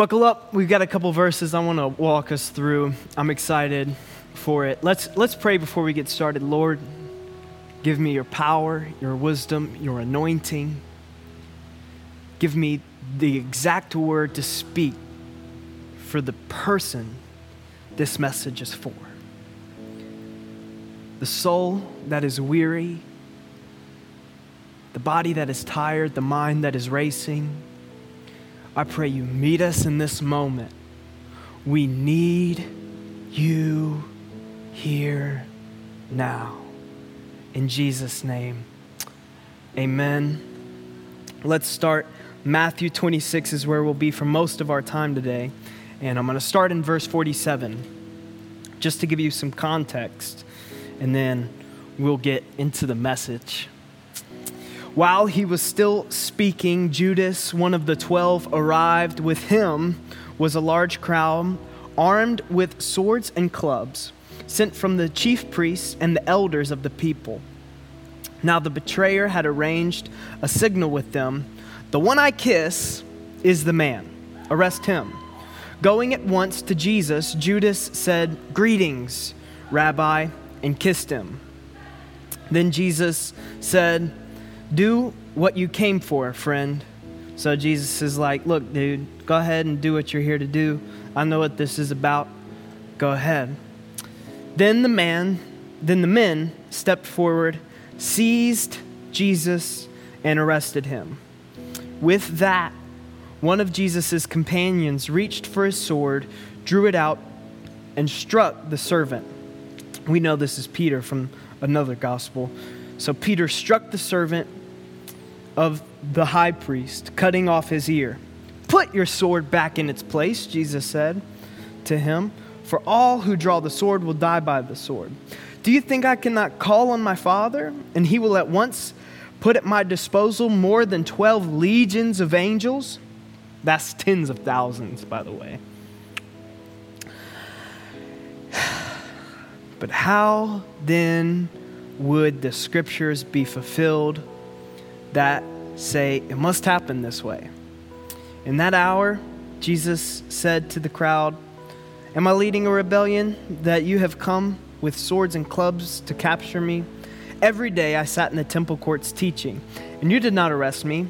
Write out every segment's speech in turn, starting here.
Buckle up. We've got a couple verses I want to walk us through. I'm excited for it. Let's, let's pray before we get started. Lord, give me your power, your wisdom, your anointing. Give me the exact word to speak for the person this message is for. The soul that is weary, the body that is tired, the mind that is racing. I pray you meet us in this moment. We need you here now. In Jesus' name, amen. Let's start. Matthew 26 is where we'll be for most of our time today. And I'm going to start in verse 47 just to give you some context, and then we'll get into the message. While he was still speaking, Judas, one of the twelve, arrived. With him was a large crowd armed with swords and clubs, sent from the chief priests and the elders of the people. Now the betrayer had arranged a signal with them The one I kiss is the man. Arrest him. Going at once to Jesus, Judas said, Greetings, Rabbi, and kissed him. Then Jesus said, Do what you came for, friend. So Jesus is like, Look, dude, go ahead and do what you're here to do. I know what this is about. Go ahead. Then the man, then the men stepped forward, seized Jesus, and arrested him. With that, one of Jesus' companions reached for his sword, drew it out, and struck the servant. We know this is Peter from another gospel. So Peter struck the servant of the high priest, cutting off his ear. Put your sword back in its place, Jesus said to him, for all who draw the sword will die by the sword. Do you think I cannot call on my Father, and he will at once put at my disposal more than 12 legions of angels? That's tens of thousands, by the way. But how then would the scriptures be fulfilled that say it must happen this way? In that hour, Jesus said to the crowd, Am I leading a rebellion that you have come with swords and clubs to capture me? Every day I sat in the temple courts teaching, and you did not arrest me.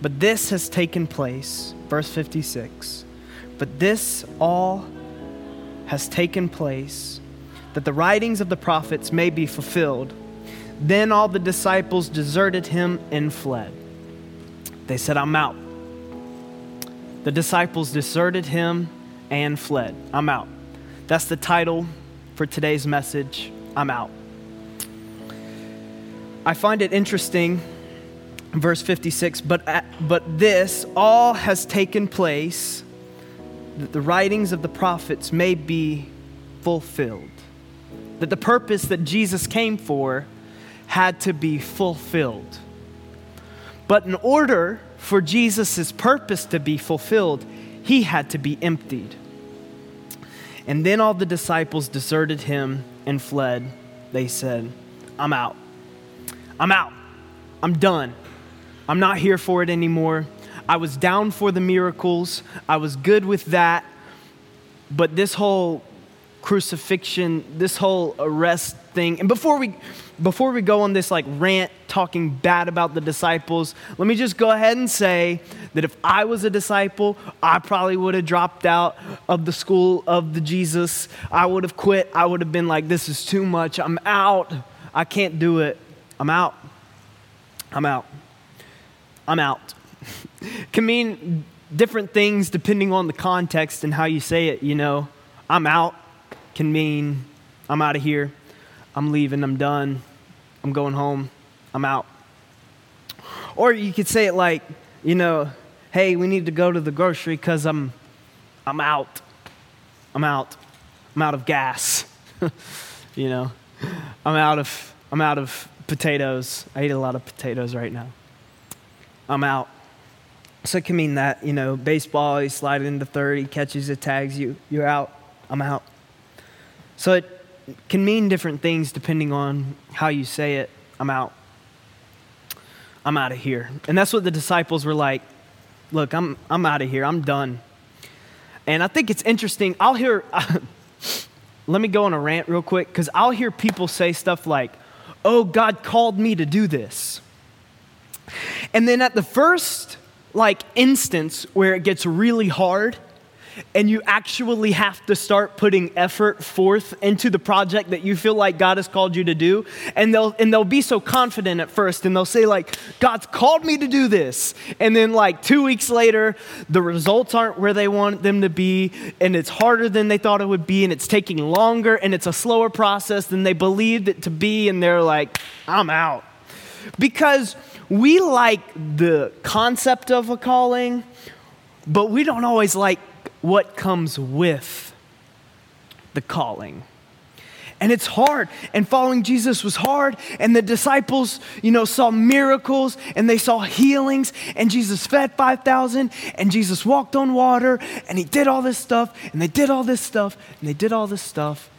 But this has taken place, verse 56. But this all has taken place that the writings of the prophets may be fulfilled. Then all the disciples deserted him and fled. They said, I'm out. The disciples deserted him and fled. I'm out. That's the title for today's message. I'm out. I find it interesting verse 56 but, uh, but this all has taken place that the writings of the prophets may be fulfilled that the purpose that jesus came for had to be fulfilled. But in order for jesus' purpose to be fulfilled he had to be emptied. And then all the disciples deserted him and fled. They said i'm out. I'm out. I'm done. I'm not here for it anymore. I was down for the miracles, I was good with that. But this whole crucifixion, this whole arrest thing, and before we before we go on this like rant talking bad about the disciples, let me just go ahead and say that if I was a disciple, I probably would have dropped out of the school of the Jesus. I would have quit. I would have been like, this is too much. I'm out. I can't do it. I'm out. I'm out. I'm out. can mean different things depending on the context and how you say it, you know. I'm out can mean I'm out of here. I'm leaving. I'm done. I'm going home. I'm out. Or you could say it like, you know, hey, we need to go to the grocery because I'm, I'm out. I'm out. I'm out of gas. you know, I'm out of, I'm out of potatoes. I eat a lot of potatoes right now. I'm out. So it can mean that, you know, baseball, he slid into third, he catches it, tags you, you're out, I'm out. So it can mean different things depending on how you say it. I'm out. I'm out of here. And that's what the disciples were like look, I'm, I'm out of here, I'm done. And I think it's interesting. I'll hear, let me go on a rant real quick, because I'll hear people say stuff like, oh, God called me to do this. And then at the first, like, instance where it gets really hard, and you actually have to start putting effort forth into the project that you feel like God has called you to do. And they'll, and they'll be so confident at first and they'll say, like, God's called me to do this. And then, like, two weeks later, the results aren't where they want them to be, and it's harder than they thought it would be, and it's taking longer, and it's a slower process than they believed it to be, and they're like, I'm out. Because we like the concept of a calling, but we don't always like what comes with the calling. And it's hard. And following Jesus was hard. And the disciples, you know, saw miracles and they saw healings. And Jesus fed 5,000 and Jesus walked on water and he did all this stuff and they did all this stuff and they did all this stuff.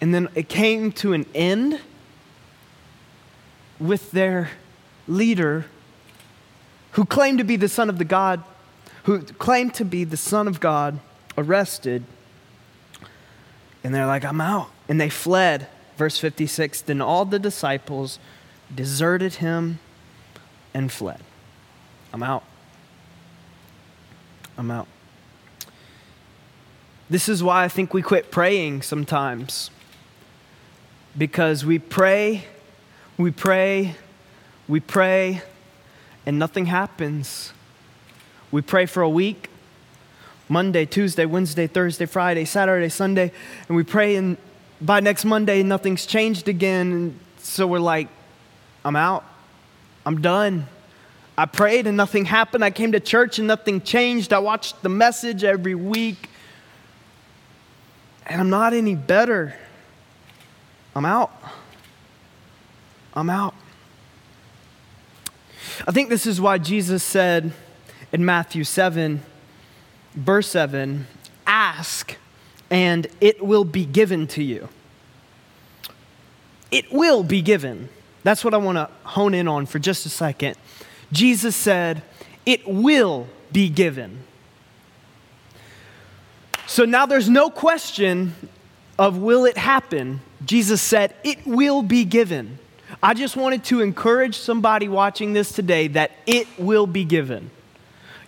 And then it came to an end with their leader who claimed to be the Son of the God who claimed to be the Son of God arrested. And they're like, I'm out. And they fled. Verse 56 Then all the disciples deserted him and fled. I'm out. I'm out. This is why I think we quit praying sometimes. Because we pray, we pray, we pray, and nothing happens. We pray for a week Monday, Tuesday, Wednesday, Thursday, Friday, Saturday, Sunday, and we pray, and by next Monday, nothing's changed again. And so we're like, I'm out. I'm done. I prayed and nothing happened. I came to church and nothing changed. I watched the message every week, and I'm not any better. I'm out. I'm out. I think this is why Jesus said, in Matthew 7, verse 7 ask and it will be given to you. It will be given. That's what I want to hone in on for just a second. Jesus said, It will be given. So now there's no question of will it happen. Jesus said, It will be given. I just wanted to encourage somebody watching this today that it will be given.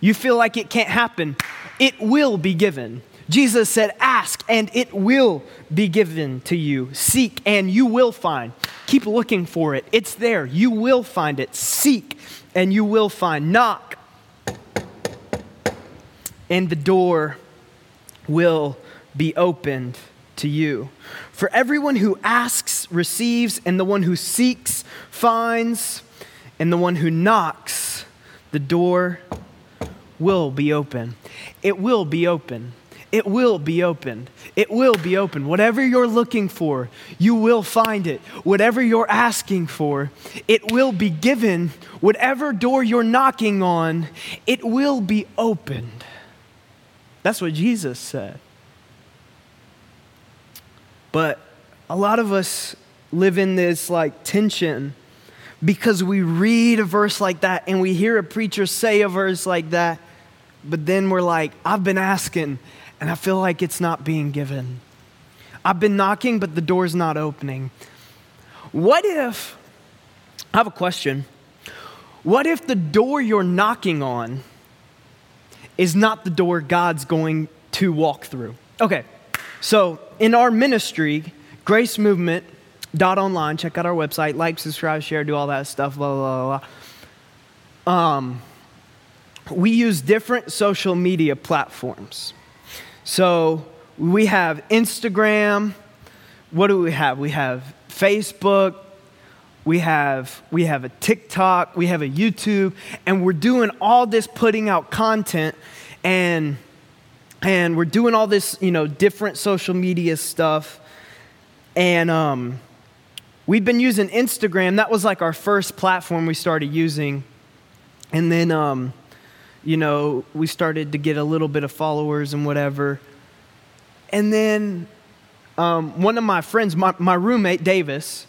You feel like it can't happen, it will be given. Jesus said, Ask and it will be given to you. Seek and you will find. Keep looking for it. It's there. You will find it. Seek and you will find. Knock and the door will be opened to you. For everyone who asks receives, and the one who seeks finds, and the one who knocks, the door will be open. It will be open. It will be opened. It will be open. Whatever you're looking for, you will find it. Whatever you're asking for, it will be given. Whatever door you're knocking on, it will be opened. That's what Jesus said. But a lot of us live in this like tension because we read a verse like that and we hear a preacher say a verse like that but then we're like, I've been asking and I feel like it's not being given. I've been knocking, but the door's not opening. What if, I have a question. What if the door you're knocking on is not the door God's going to walk through? Okay, so in our ministry, Grace Movement, dot online, check out our website, like, subscribe, share, do all that stuff, blah, blah, blah. Um, we use different social media platforms. So we have Instagram. What do we have? We have Facebook. We have, we have a TikTok. We have a YouTube. And we're doing all this putting out content and and we're doing all this, you know, different social media stuff. And um, we've been using Instagram. That was like our first platform we started using. And then um, you know, we started to get a little bit of followers and whatever. And then um, one of my friends, my, my roommate Davis,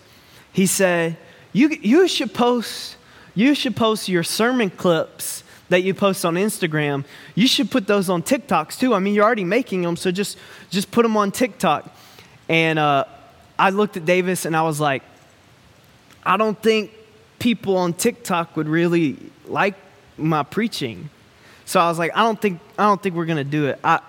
he said, you, you, should post, you should post your sermon clips that you post on Instagram, you should put those on TikToks too. I mean, you're already making them, so just just put them on TikTok. And uh, I looked at Davis and I was like, I don't think people on TikTok would really like my preaching. So I was like, I don't think I don't think we're gonna do it. I,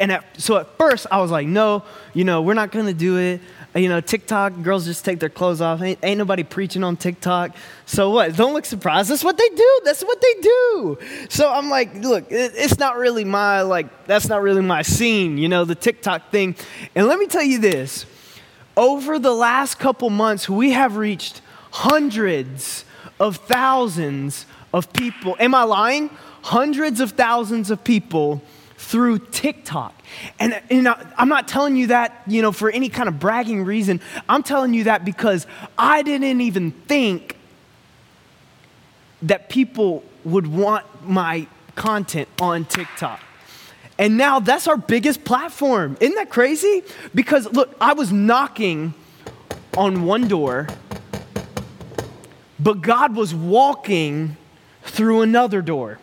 and at, so at first I was like, no, you know, we're not gonna do it. You know, TikTok girls just take their clothes off. Ain't, ain't nobody preaching on TikTok. So what? Don't look surprised. That's what they do. That's what they do. So I'm like, look, it, it's not really my like. That's not really my scene. You know, the TikTok thing. And let me tell you this: over the last couple months, we have reached hundreds of thousands of people. Am I lying? Hundreds of thousands of people through TikTok. And, and I'm not telling you that, you know, for any kind of bragging reason. I'm telling you that because I didn't even think that people would want my content on TikTok. And now that's our biggest platform. Isn't that crazy? Because look, I was knocking on one door, but God was walking through another door.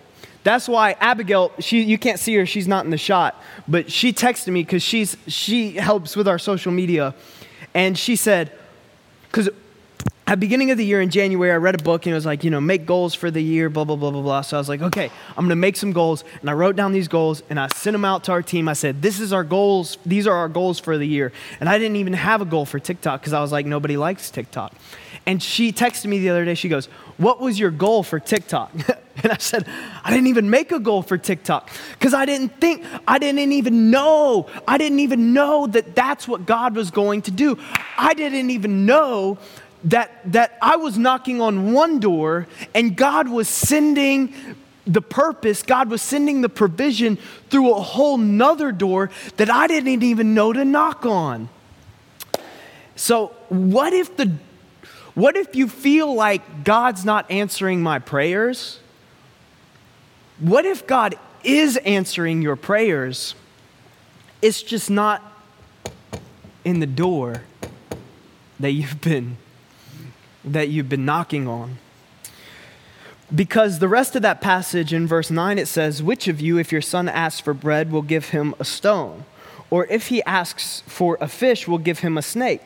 That's why Abigail, she, you can't see her, she's not in the shot, but she texted me because she's she helps with our social media. And she said, because at the beginning of the year in January, I read a book and it was like, you know, make goals for the year, blah, blah, blah, blah, blah. So I was like, okay, I'm to make some goals. And I wrote down these goals and I sent them out to our team. I said, this is our goals. These are our goals for the year. And I didn't even have a goal for TikTok because I was like, nobody likes TikTok. And she texted me the other day. She goes, what was your goal for TikTok? and I said, I didn't even make a goal for TikTok because I didn't think, I didn't even know, I didn't even know that that's what God was going to do. I didn't even know that, that I was knocking on one door and God was sending the purpose, God was sending the provision through a whole nother door that I didn't even know to knock on. So, what if the what if you feel like God's not answering my prayers? What if God is answering your prayers? It's just not in the door that you've been that you've been knocking on. Because the rest of that passage in verse 9 it says, Which of you, if your son asks for bread, will give him a stone? Or if he asks for a fish, will give him a snake?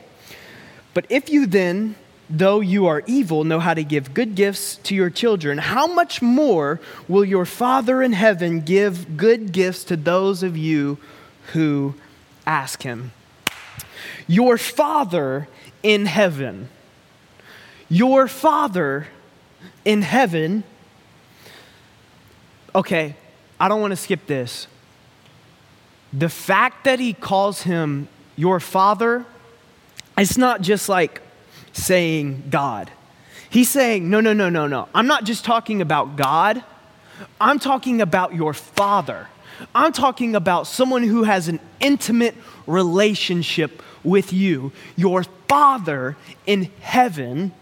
But if you then, though you are evil, know how to give good gifts to your children, how much more will your Father in heaven give good gifts to those of you who ask him? Your Father in heaven your Father in heaven. Okay, I don't want to skip this. The fact that he calls him your Father, it's not just like saying God. He's saying, no, no, no, no, no. I'm not just talking about God, I'm talking about your Father. I'm talking about someone who has an intimate relationship with you. Your Father in heaven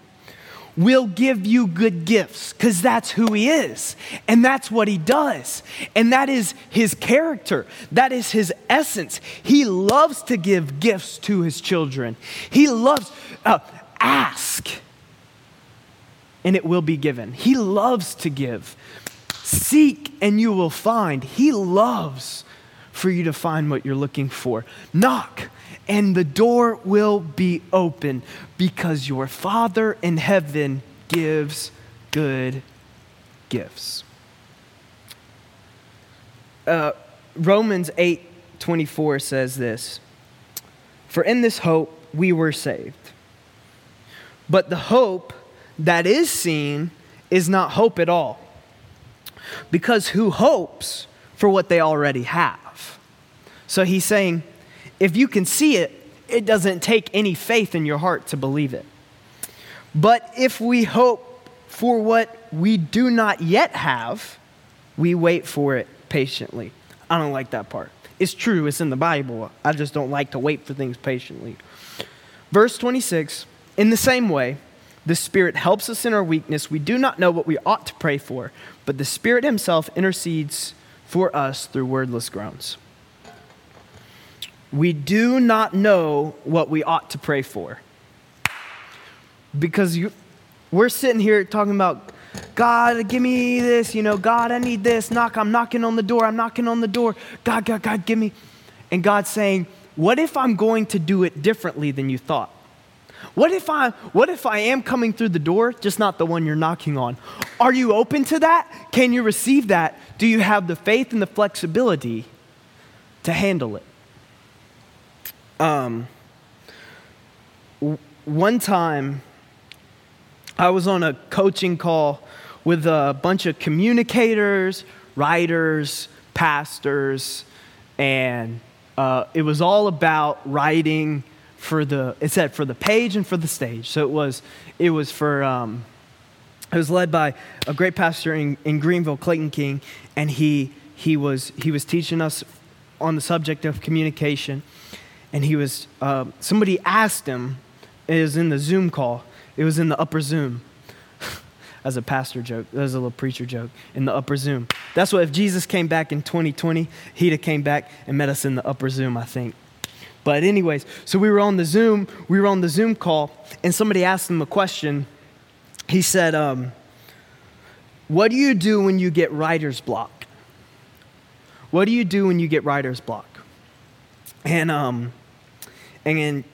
will give you good gifts because that's who he is and that's what he does and that is his character that is his essence he loves to give gifts to his children he loves uh, ask and it will be given he loves to give seek and you will find he loves for you to find what you're looking for knock and the door will be open because your Father in heaven gives good gifts. Uh, Romans 8 24 says this For in this hope we were saved. But the hope that is seen is not hope at all. Because who hopes for what they already have? So he's saying, if you can see it, it doesn't take any faith in your heart to believe it. But if we hope for what we do not yet have, we wait for it patiently. I don't like that part. It's true, it's in the Bible. I just don't like to wait for things patiently. Verse 26 In the same way, the Spirit helps us in our weakness. We do not know what we ought to pray for, but the Spirit Himself intercedes for us through wordless groans we do not know what we ought to pray for. Because you, we're sitting here talking about God, give me this, you know, God, I need this. Knock, I'm knocking on the door, I'm knocking on the door. God, God, God, give me. And God's saying, What if I'm going to do it differently than you thought? What if I what if I am coming through the door, just not the one you're knocking on? Are you open to that? Can you receive that? Do you have the faith and the flexibility to handle it? Um, one time I was on a coaching call with a bunch of communicators, writers, pastors, and uh, it was all about writing for the it said for the page and for the stage. So it was it was for um, it was led by a great pastor in, in greenville clayton king and he he was he was teaching us on the subject of communication. And he was uh, somebody asked him it was in the zoom call it was in the upper zoom. As a pastor joke as a little preacher joke in the upper zoom. That's what if jesus came back in 2020 he'd have came back and met us in the upper zoom i think but, anyways, so we were on the Zoom, we were on the Zoom call, and somebody asked him a question. He said, um, What do you do when you get writer's block? What do you do when you get writer's block? And, um, and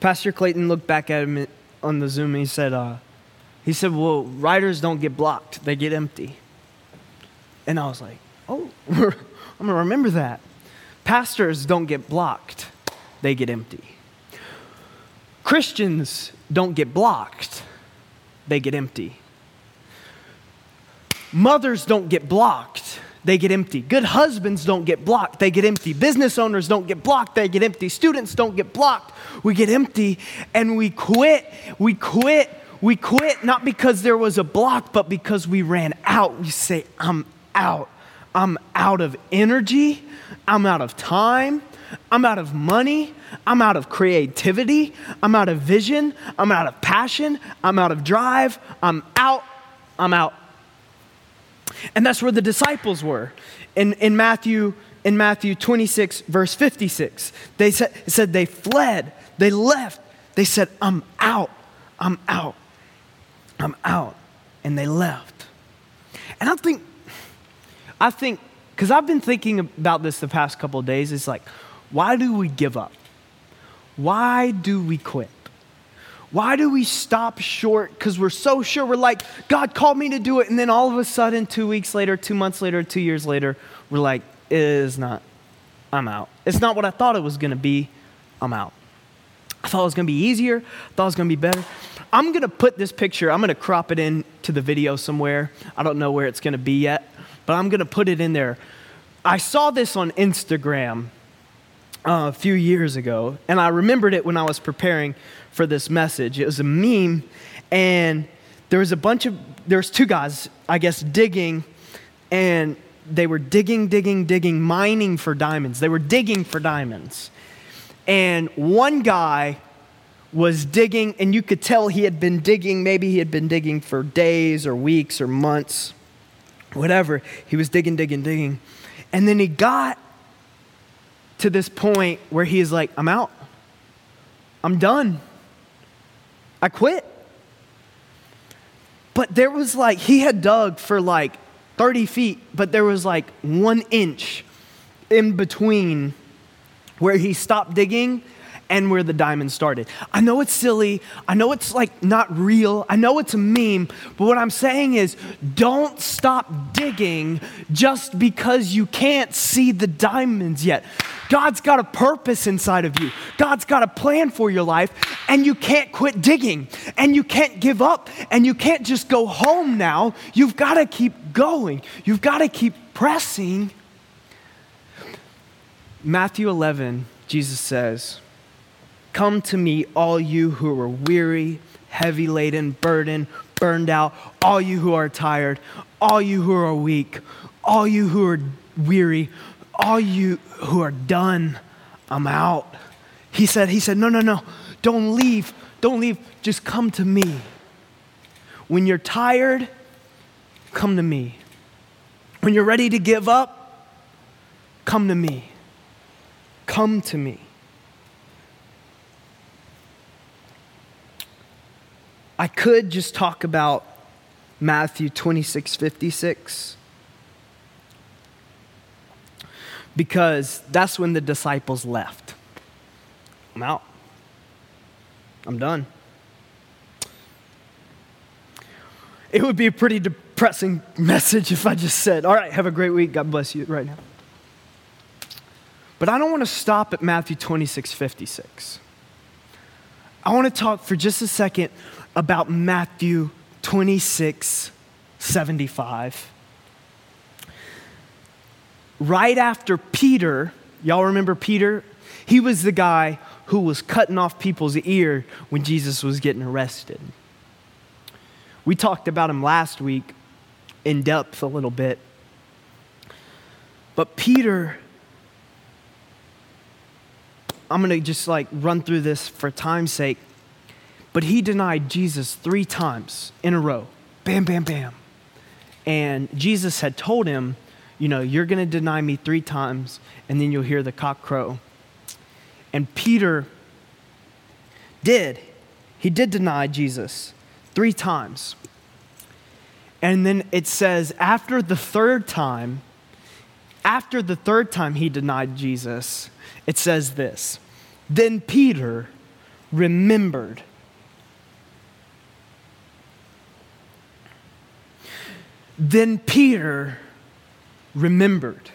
Pastor Clayton looked back at him on the Zoom and he said, uh, he said, Well, writers don't get blocked, they get empty. And I was like, Oh, I'm going to remember that. Pastors don't get blocked, they get empty. Christians don't get blocked, they get empty. Mothers don't get blocked, they get empty. Good husbands don't get blocked, they get empty. Business owners don't get blocked, they get empty. Students don't get blocked, we get empty and we quit. We quit. We quit not because there was a block, but because we ran out. We say, I'm out. I'm out of energy. I'm out of time. I'm out of money. I'm out of creativity. I'm out of vision. I'm out of passion. I'm out of drive. I'm out. I'm out. And that's where the disciples were. In, in, Matthew, in Matthew 26, verse 56, they said, said they fled, they left. They said, I'm out. I'm out. I'm out. And they left. And I think, I think, because I've been thinking about this the past couple of days, it's like, why do we give up? Why do we quit? Why do we stop short? Because we're so sure we're like, God called me to do it. And then all of a sudden, two weeks later, two months later, two years later, we're like, it is not. I'm out. It's not what I thought it was going to be. I'm out. I thought it was going to be easier. I thought it was going to be better. I'm going to put this picture, I'm going to crop it in to the video somewhere. I don't know where it's going to be yet, but I'm going to put it in there. I saw this on Instagram uh, a few years ago, and I remembered it when I was preparing for this message. It was a meme, and there was a bunch of, there was two guys, I guess, digging, and they were digging, digging, digging, mining for diamonds. They were digging for diamonds. And one guy was digging, and you could tell he had been digging. Maybe he had been digging for days or weeks or months, whatever. He was digging, digging, digging. And then he got to this point where he is like, I'm out. I'm done. I quit. But there was like, he had dug for like 30 feet, but there was like one inch in between where he stopped digging and where the diamond started. I know it's silly. I know it's like not real. I know it's a meme. But what I'm saying is don't stop digging just because you can't see the diamonds yet. God's got a purpose inside of you. God's got a plan for your life, and you can't quit digging, and you can't give up, and you can't just go home now. You've got to keep going, you've got to keep pressing. Matthew 11, Jesus says, Come to me, all you who are weary, heavy laden, burdened, burned out, all you who are tired, all you who are weak, all you who are weary, all you who are done. I'm out. He said, he said, no, no, no, don't leave. Don't leave. Just come to me. When you're tired, come to me. When you're ready to give up, come to me. Come to me. I could just talk about Matthew 26 56. Because that's when the disciples left. I'm out. I'm done. It would be a pretty depressing message if I just said, All right, have a great week. God bless you right now. But I don't want to stop at Matthew 26 56. I want to talk for just a second about Matthew 26 75. Right after Peter, y'all remember Peter? He was the guy who was cutting off people's ear when Jesus was getting arrested. We talked about him last week in depth a little bit. But Peter, I'm going to just like run through this for time's sake. But he denied Jesus three times in a row. Bam, bam, bam. And Jesus had told him, You know, you're going to deny me three times, and then you'll hear the cock crow. And Peter did. He did deny Jesus three times. And then it says, after the third time, after the third time he denied Jesus, it says this Then Peter remembered. Then Peter remembered.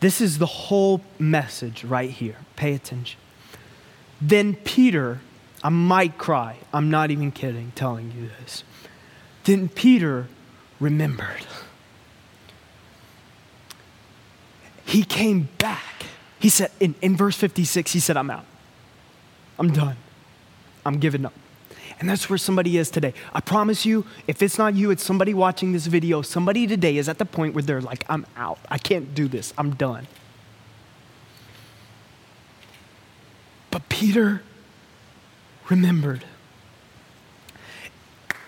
This is the whole message right here. Pay attention. Then Peter, I might cry. I'm not even kidding telling you this. Then Peter remembered. He came back. He said, in, in verse 56, he said, I'm out. I'm done. I'm giving up. And that's where somebody is today. I promise you, if it's not you, it's somebody watching this video. Somebody today is at the point where they're like, I'm out. I can't do this. I'm done. But Peter remembered.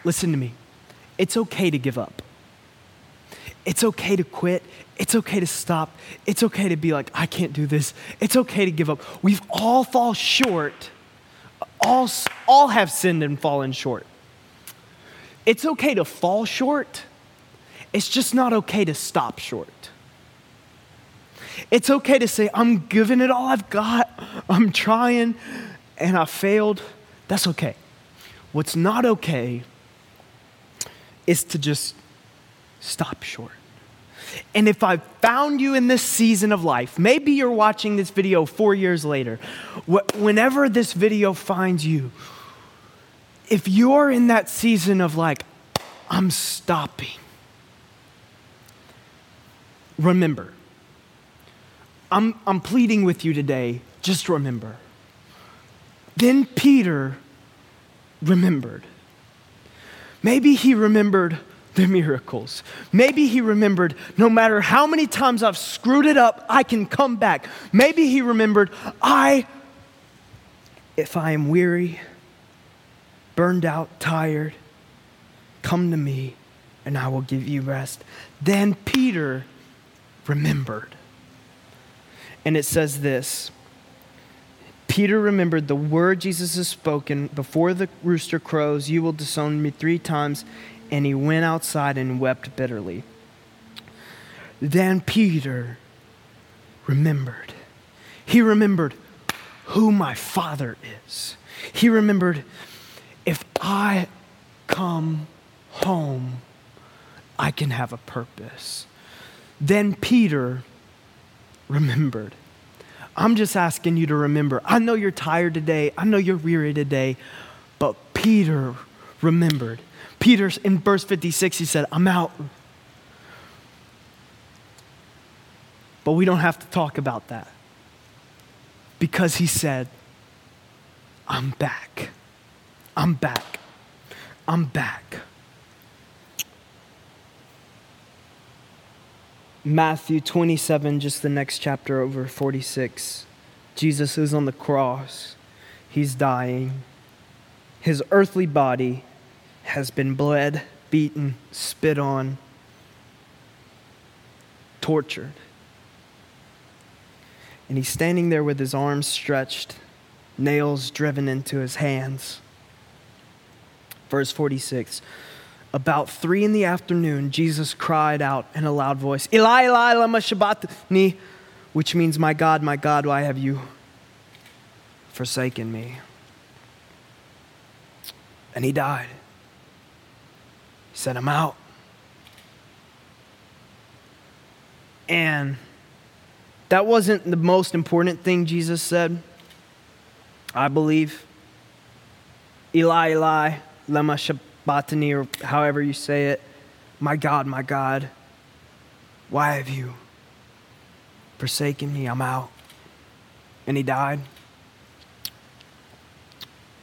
Listen to me. It's okay to give up. It's okay to quit. It's okay to stop. It's okay to be like, I can't do this. It's okay to give up. We've all fall short all, all have sinned and fallen short. It's okay to fall short, it's just not okay to stop short. It's okay to say, I'm giving it all I've got, I'm trying, and I failed. That's okay. What's not okay is to just stop short. And if I've found you in this season of life, maybe you're watching this video four years later, whenever this video finds you, if you're in that season of like, I'm stopping, remember, I'm, I'm pleading with you today, just remember. Then Peter remembered. Maybe he remembered the miracles. Maybe he remembered no matter how many times I've screwed it up, I can come back. Maybe he remembered, I, if I am weary, burned out, tired, come to me and I will give you rest. Then Peter remembered. And it says this Peter remembered the word Jesus has spoken before the rooster crows, You will disown me three times and he went outside and wept bitterly. Then Peter remembered. He remembered who my father is. He remembered if I come home, I can have a purpose. Then Peter remembered. I'm just asking you to remember. I know you're tired today, I know you're weary today, but Peter remembered. Peter, in verse 56, he said, I'm out. But we don't have to talk about that because he said, I'm back. I'm back. I'm back. Matthew 27, just the next chapter over 46. Jesus is on the cross. He's dying. His earthly body has been bled, beaten, spit on, tortured. And he's standing there with his arms stretched, nails driven into his hands. Verse 46 About three in the afternoon, Jesus cried out in a loud voice, Eli, Eli, lama sabachthani, which means, My God, my God, why have you forsaken me? And he died. He said, I'm out. And that wasn't the most important thing Jesus said, I believe. Eli, Eli, lema sabachthani, or however you say it. My God, my God, why have you forsaken me? I'm out. And he died.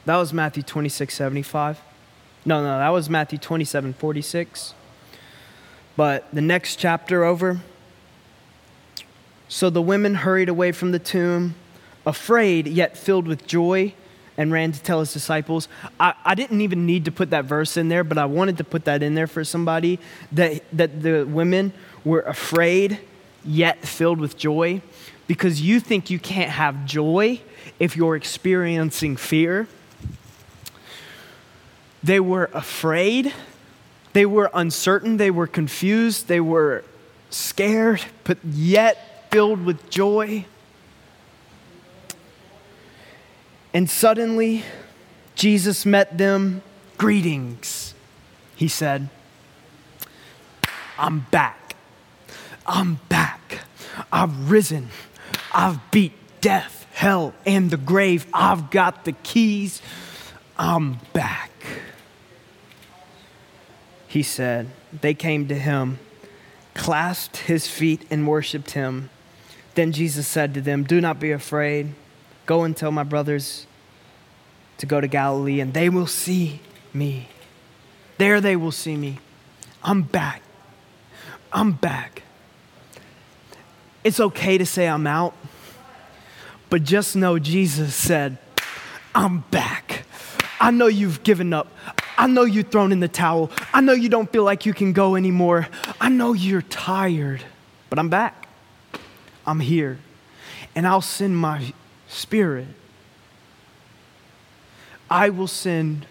That was Matthew 26, 75. No, no, that was Matthew 27, 46. But the next chapter over, so the women hurried away from the tomb, afraid yet filled with joy, and ran to tell his disciples. I, I didn't even need to put that verse in there, but I wanted to put that in there for somebody that, that the women were afraid yet filled with joy because you think you can't have joy if you're experiencing fear. They were afraid, they were uncertain, they were confused, they were scared, but yet filled with joy. And suddenly, Jesus met them. Greetings, he said. I'm back. I'm back. I've risen. I've beat death, hell, and the grave. I've got the keys. I'm back. He said. They came to him, clasped his feet, and worshiped him. Then Jesus said to them, Do not be afraid. Go and tell my brothers to go to Galilee, and they will see me. There they will see me. I'm back. I'm back. It's okay to say I'm out, but just know Jesus said, I'm back. I know you've given up. I know you've thrown in the towel. I know you don't feel like you can go anymore. I know you're tired, but I'm back. I'm here. And I'll send my spirit. I will send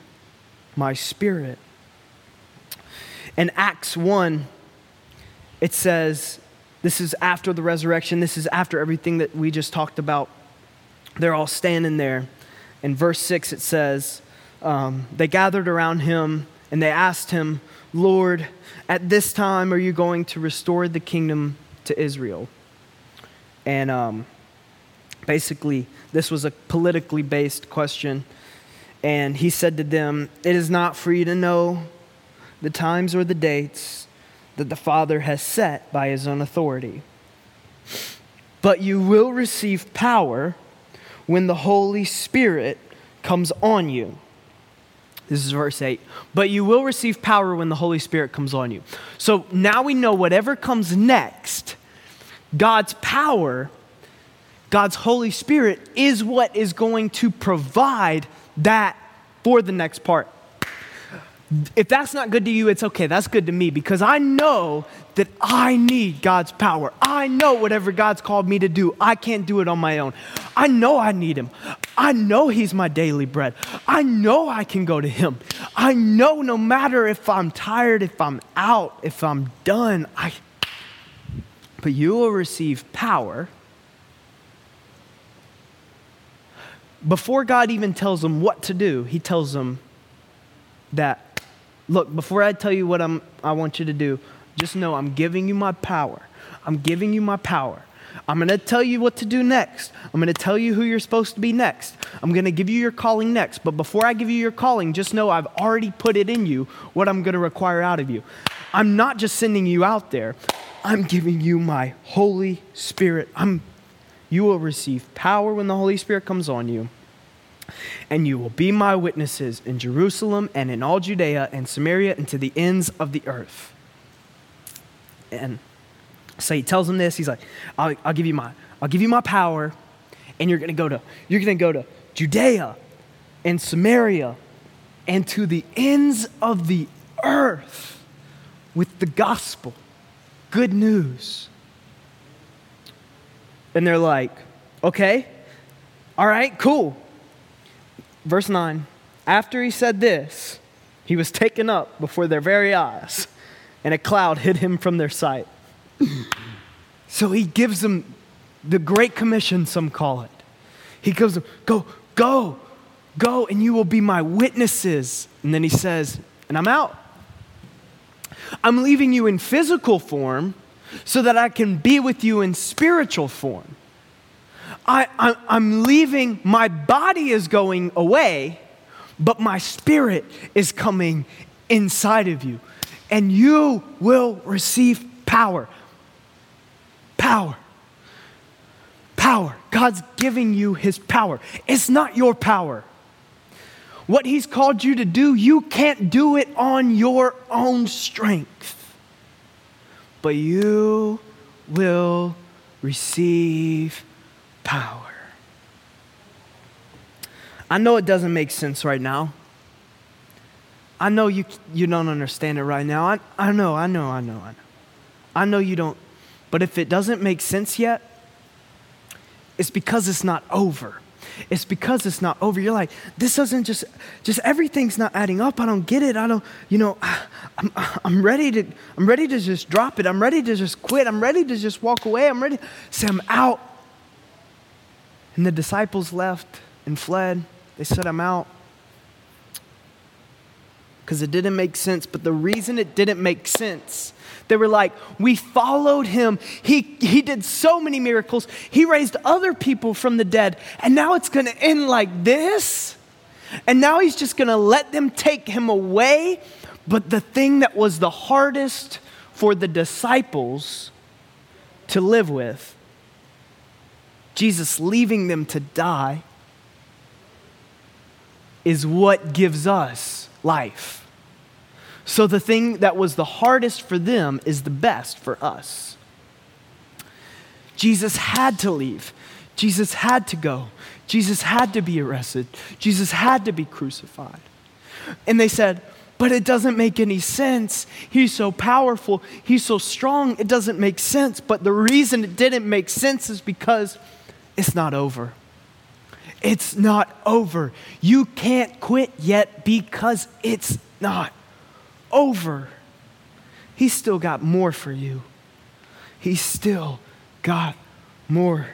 my spirit. In Acts 1, it says, this is after the resurrection, this is after everything that we just talked about. They're all standing there. In verse 6, it says, um, They gathered around him and they asked him, Lord, at this time are you going to restore the kingdom to Israel? And um, basically, this was a politically based question. And he said to them, It is not for you to know the times or the dates that the Father has set by his own authority. But you will receive power when the Holy Spirit comes on you. This is verse 8. But you will receive power when the Holy Spirit comes on you. So now we know whatever comes next God's power, God's Holy Spirit is what is going to provide that for the next part. If that's not good to you, it's okay. That's good to me because I know that I need God's power. I know whatever God's called me to do, I can't do it on my own. I know I need Him. I know He's my daily bread. I know I can go to Him. I know no matter if I'm tired, if I'm out, if I'm done, I, but you will receive power. Before God even tells them what to do, He tells them that, look, before I tell you what I'm, I want you to do, just know I'm giving you my power. I'm giving you my power. I'm going to tell you what to do next. I'm going to tell you who you're supposed to be next. I'm going to give you your calling next. But before I give you your calling, just know I've already put it in you what I'm going to require out of you. I'm not just sending you out there, I'm giving you my Holy Spirit. I'm, you will receive power when the Holy Spirit comes on you. And you will be my witnesses in Jerusalem and in all Judea and Samaria and to the ends of the earth. And so he tells them this. He's like, I'll, I'll give you my, I'll give you my power, and you're gonna go to, you're gonna go to Judea and Samaria and to the ends of the earth with the gospel good news. And they're like, okay, all right, cool. Verse 9 After he said this, He was taken up before their very eyes, and a cloud hid him from their sight. so he gives them the Great Commission, some call it. He gives them, Go, go, go, and you will be my witnesses. And then he says, And I'm out. I'm leaving you in physical form so that I can be with you in spiritual form. I, I, am leaving, my body is going away, but my spirit is coming inside of you. And you will receive power. Power. Power. God's giving you his power. It's not your power. What he's called you to do, you can't do it on your own strength. But you will receive power. I know it doesn't make sense right now. I know you, you don't understand it right now. I, I know, I know, I know, I know. I know you don't. But if it doesn't make sense yet, it's because it's not over. It's because it's not over. You're like, this doesn't just, just everything's not adding up. I don't get it. I don't, you know, I'm, I'm ready to, I'm ready to just drop it. I'm ready to just quit. I'm ready to just walk away. I'm ready say, I'm out. And the disciples left and fled. They said, I'm out. Because it didn't make sense. But the reason it didn't make sense, they were like, We followed him. He, he did so many miracles. He raised other people from the dead. And now it's going to end like this. And now he's just going to let them take him away. But the thing that was the hardest for the disciples to live with, Jesus leaving them to die, is what gives us life. So the thing that was the hardest for them is the best for us. Jesus had to leave. Jesus had to go. Jesus had to be arrested. Jesus had to be crucified. And they said, but it doesn't make any sense. He's so powerful. He's so strong. It doesn't make sense. But the reason it didn't make sense is because it's not over. It's not over. You can't quit yet because it's not over. He's still got more for you. He's still got more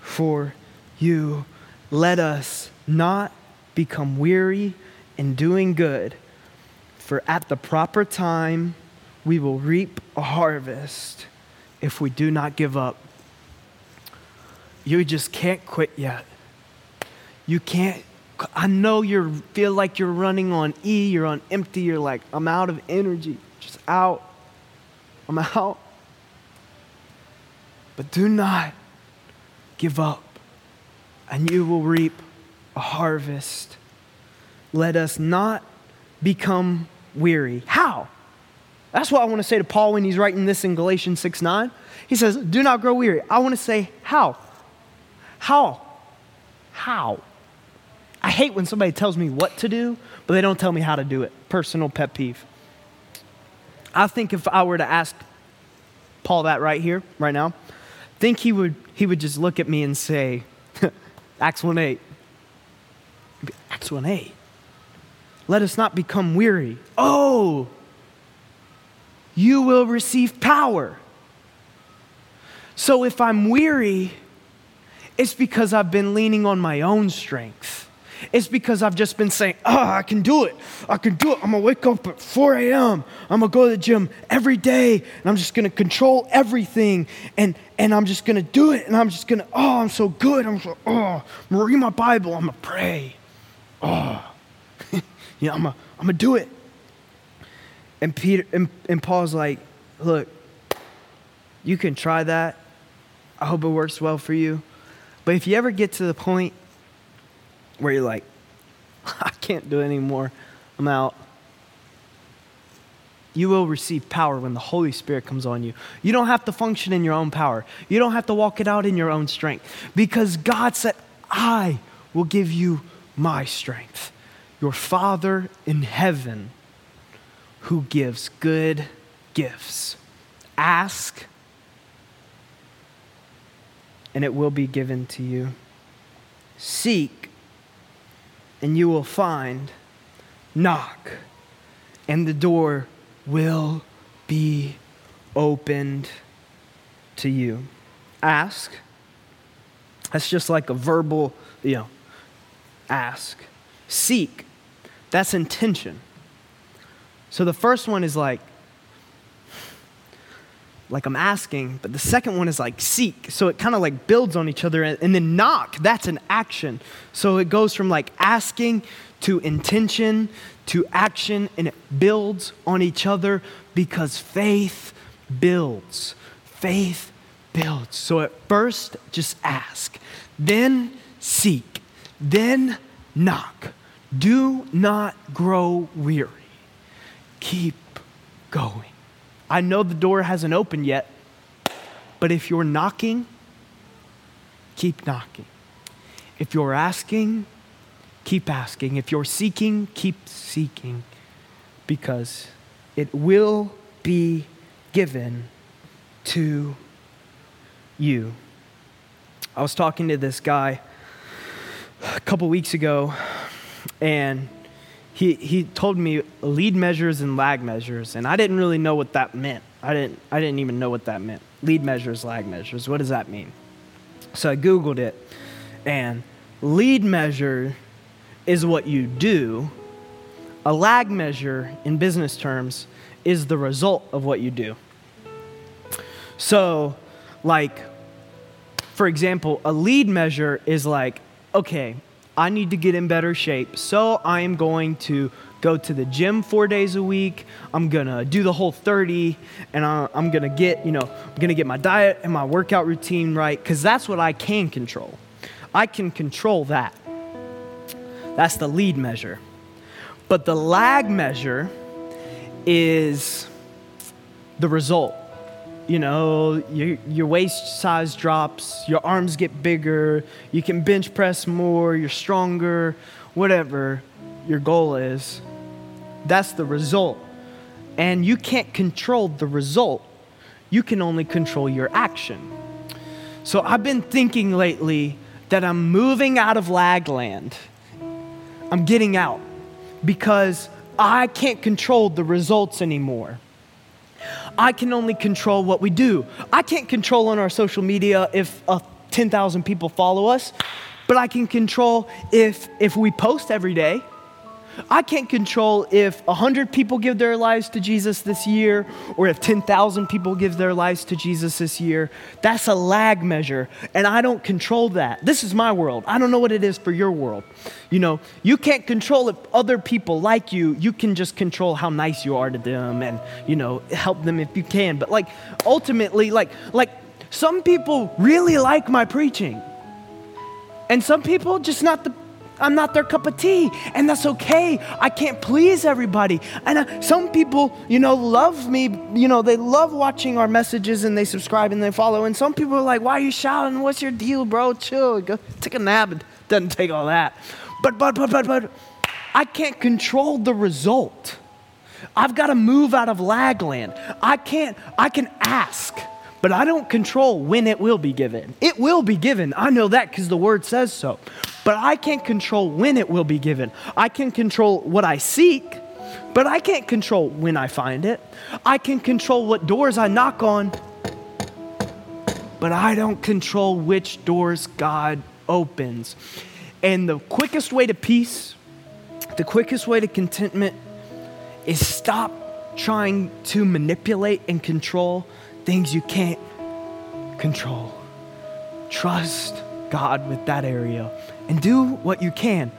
for you. Let us not become weary in doing good, for at the proper time we will reap a harvest if we do not give up. You just can't quit yet. You can't. I know you feel like you're running on E, you're on empty, you're like, I'm out of energy, just out. I'm out. But do not give up, and you will reap a harvest. Let us not become weary. How? That's what I want to say to Paul when he's writing this in Galatians 6 9. He says, Do not grow weary. I want to say, How? How? How? I hate when somebody tells me what to do, but they don't tell me how to do it. Personal pet peeve. I think if I were to ask Paul that right here, right now, I think he would he would just look at me and say, Acts 1 8. Acts 1 8. Let us not become weary. Oh, you will receive power. So if I'm weary, it's because I've been leaning on my own strength. It's because I've just been saying, oh, I can do it. I can do it. I'm going to wake up at 4 a.m. I'm going to go to the gym every day and I'm just going to control everything and, and I'm just going to do it and I'm just going to, oh, I'm so good. I'm so, oh, I'm going to read my Bible. I'm going to pray. Oh, yeah, I'm going I'm to do it. And Peter and, and Paul's like, look, you can try that. I hope it works well for you. But if you ever get to the point where you're like, I can't do it anymore, I'm out. You will receive power when the Holy Spirit comes on you. You don't have to function in your own power. You don't have to walk it out in your own strength because God said, I will give you my strength. Your Father in heaven who gives good gifts. Ask, and it will be given to you. Seek, and you will find. Knock, and the door will be opened to you. Ask. That's just like a verbal, you know, ask. Seek. That's intention. So the first one is like, like I'm asking, but the second one is like seek. So it kind of like builds on each other. And then knock, that's an action. So it goes from like asking to intention to action and it builds on each other because faith builds. Faith builds. So at first, just ask, then seek, then knock. Do not grow weary. Keep going. I know the door hasn't opened yet, but if you're knocking, keep knocking. If you're asking, keep asking. If you're seeking, keep seeking because it will be given to you. I was talking to this guy a couple weeks ago, and he, he told me lead measures and lag measures, and I didn't really know what that meant. I didn't, I didn't even know what that meant. Lead measures, lag measures. What does that mean? So I Googled it, and lead measure is what you do, a lag measure in business terms is the result of what you do. So, like, for example, a lead measure is like, okay, I need to get in better shape. So I am going to go to the gym four days a week. I'm gonna do the whole 30, and I'm gonna get, you know, I'm gonna get my diet and my workout routine right, because that's what I can control. I can control that. That's the lead measure. But the lag measure is the result you know, your, your waist size drops, your arms get bigger, you can bench press more, you're stronger, whatever your goal is. That's the result. And you can't control the result, you can only control your action. So I've been thinking lately that I'm moving out of lagland. I'm getting out because I can't control the results anymore. I can only control what we do. I can't control on our social media if uh, 10,000 people follow us, but I can control if, if we post every day I can't control if 100 people give their lives to Jesus this year or if 10,000 people give their lives to Jesus this year. That's a lag measure, and I don't control that. This is my world. I don't know what it is for your world. You know, you can't control if other people like you. You can just control how nice you are to them and, you know, help them if you can. But like ultimately like like some people really like my preaching. And some people just not the I'm not their cup of tea, and that's okay. I can't please everybody. And uh, some people, you know, love me, you know, they love watching our messages and they subscribe and they follow. And some people are like, why are you shouting? What's your deal, bro? Chill, go take a nap. It doesn't take all that. But, but, but, but, but, I can't control the result. I've got to move out of lag land. I can't, I can ask but I don't control when it will be given. It will be given. I know that because the word says so. But I can't control when it will be given. I can control what I seek, but I can't control when I find it. I can control what doors I knock on, but I don't control which doors God opens. And the quickest way to peace, the quickest way to contentment is stop trying to manipulate and control things you can't control. Trust God with that area and do what you can.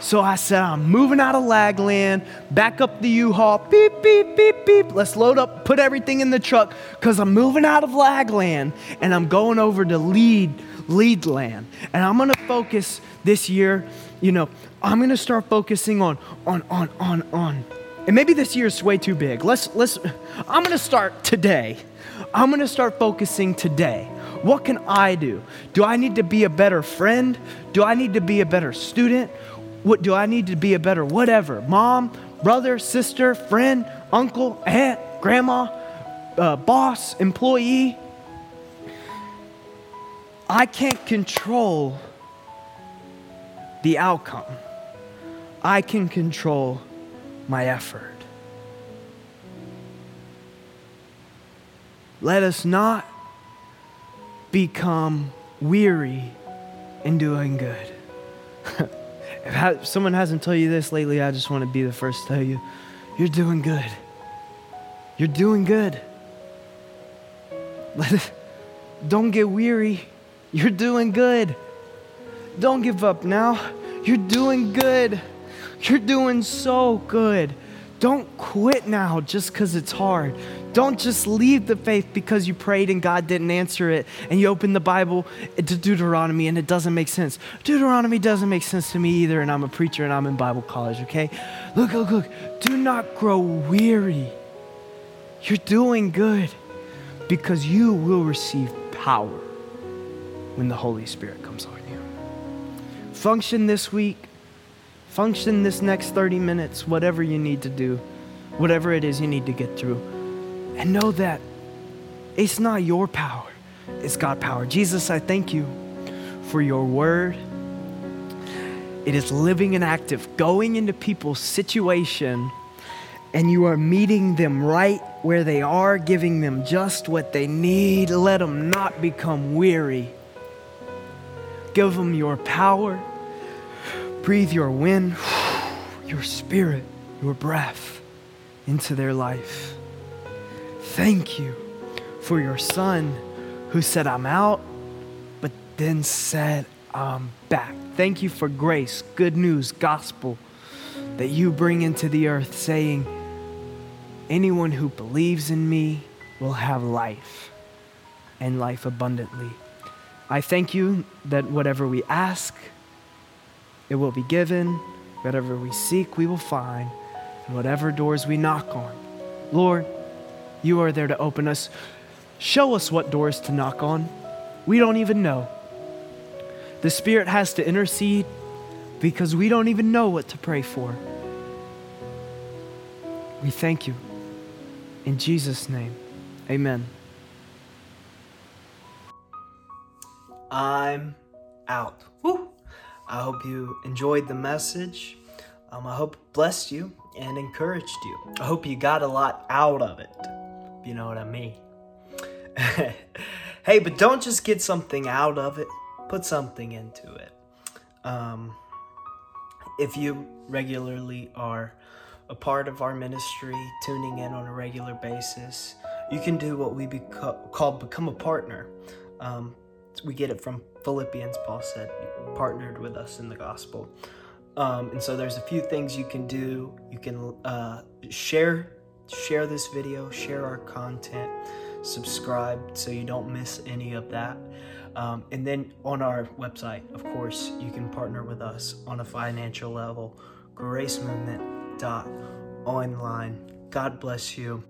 So I said, I'm moving out of Lagland, back up the U-Haul, beep, beep, beep, beep. Let's load up, put everything in the truck, because I'm moving out of Lagland and I'm going over to lead, lead land. And I'm gonna focus this year, you know, I'm gonna start focusing on, on, on, on, on. And maybe this year is way too big. Let's, let's, I'm gonna start today. I'm gonna start focusing today. What can I do? Do I need to be a better friend? Do I need to be a better student? What do I need to be a better whatever? Mom, brother, sister, friend, uncle, aunt, grandma, uh, boss, employee. I can't control the outcome. I can control my effort. Let us not become weary in doing good. if someone hasn't told you this lately, I just want to be the first to tell you you're doing good. You're doing good. Don't get weary. You're doing good. Don't give up now. You're doing good. You're doing so good. Don't quit now just because it's hard. Don't just leave the faith because you prayed and God didn't answer it and you open the Bible to Deuteronomy and it doesn't make sense. Deuteronomy doesn't make sense to me either, and I'm a preacher and I'm in Bible college, okay? Look, look, look. Do not grow weary. You're doing good because you will receive power when the Holy Spirit comes on you. Function this week Function this next 30 minutes, whatever you need to do, whatever it is you need to get through. And know that it's not your power, it's God power. Jesus, I thank you for your word. It is living and active, going into people's situation, and you are meeting them right where they are, giving them just what they need. Let them not become weary. Give them your power breathe your wind, your spirit, your breath into their life. Thank you for your son who said, I'm out, but then said, I'm back. Thank you for grace, good news, gospel that you bring into the earth, saying, Anyone who believes in me will have life and life abundantly. I thank you that whatever we ask, it will be given. Whatever we seek, we will find. And whatever doors we knock on, Lord, you are there to open us. Show us what doors to knock on. We don't even know. The Spirit has to intercede because we don't even know what to pray for. We thank you. In Jesus' name, amen. I'm out. Woo. I hope you enjoyed the message. Um, I hope it blessed you and encouraged you. I hope you got a lot out of it. You know what I mean? hey, but don't just get something out of it, put something into it. Um, if you regularly are a part of our ministry, tuning in on a regular basis, you can do what we beco- call become a partner. Um, we get it from Philippians, Paul said, partnered with us in the gospel. Um, and so there's a few things you can do. You can uh, share share this video, share our content, subscribe so you don't miss any of that. Um, and then on our website, of course, you can partner with us on a financial level. Grace Movement dot online. God bless you.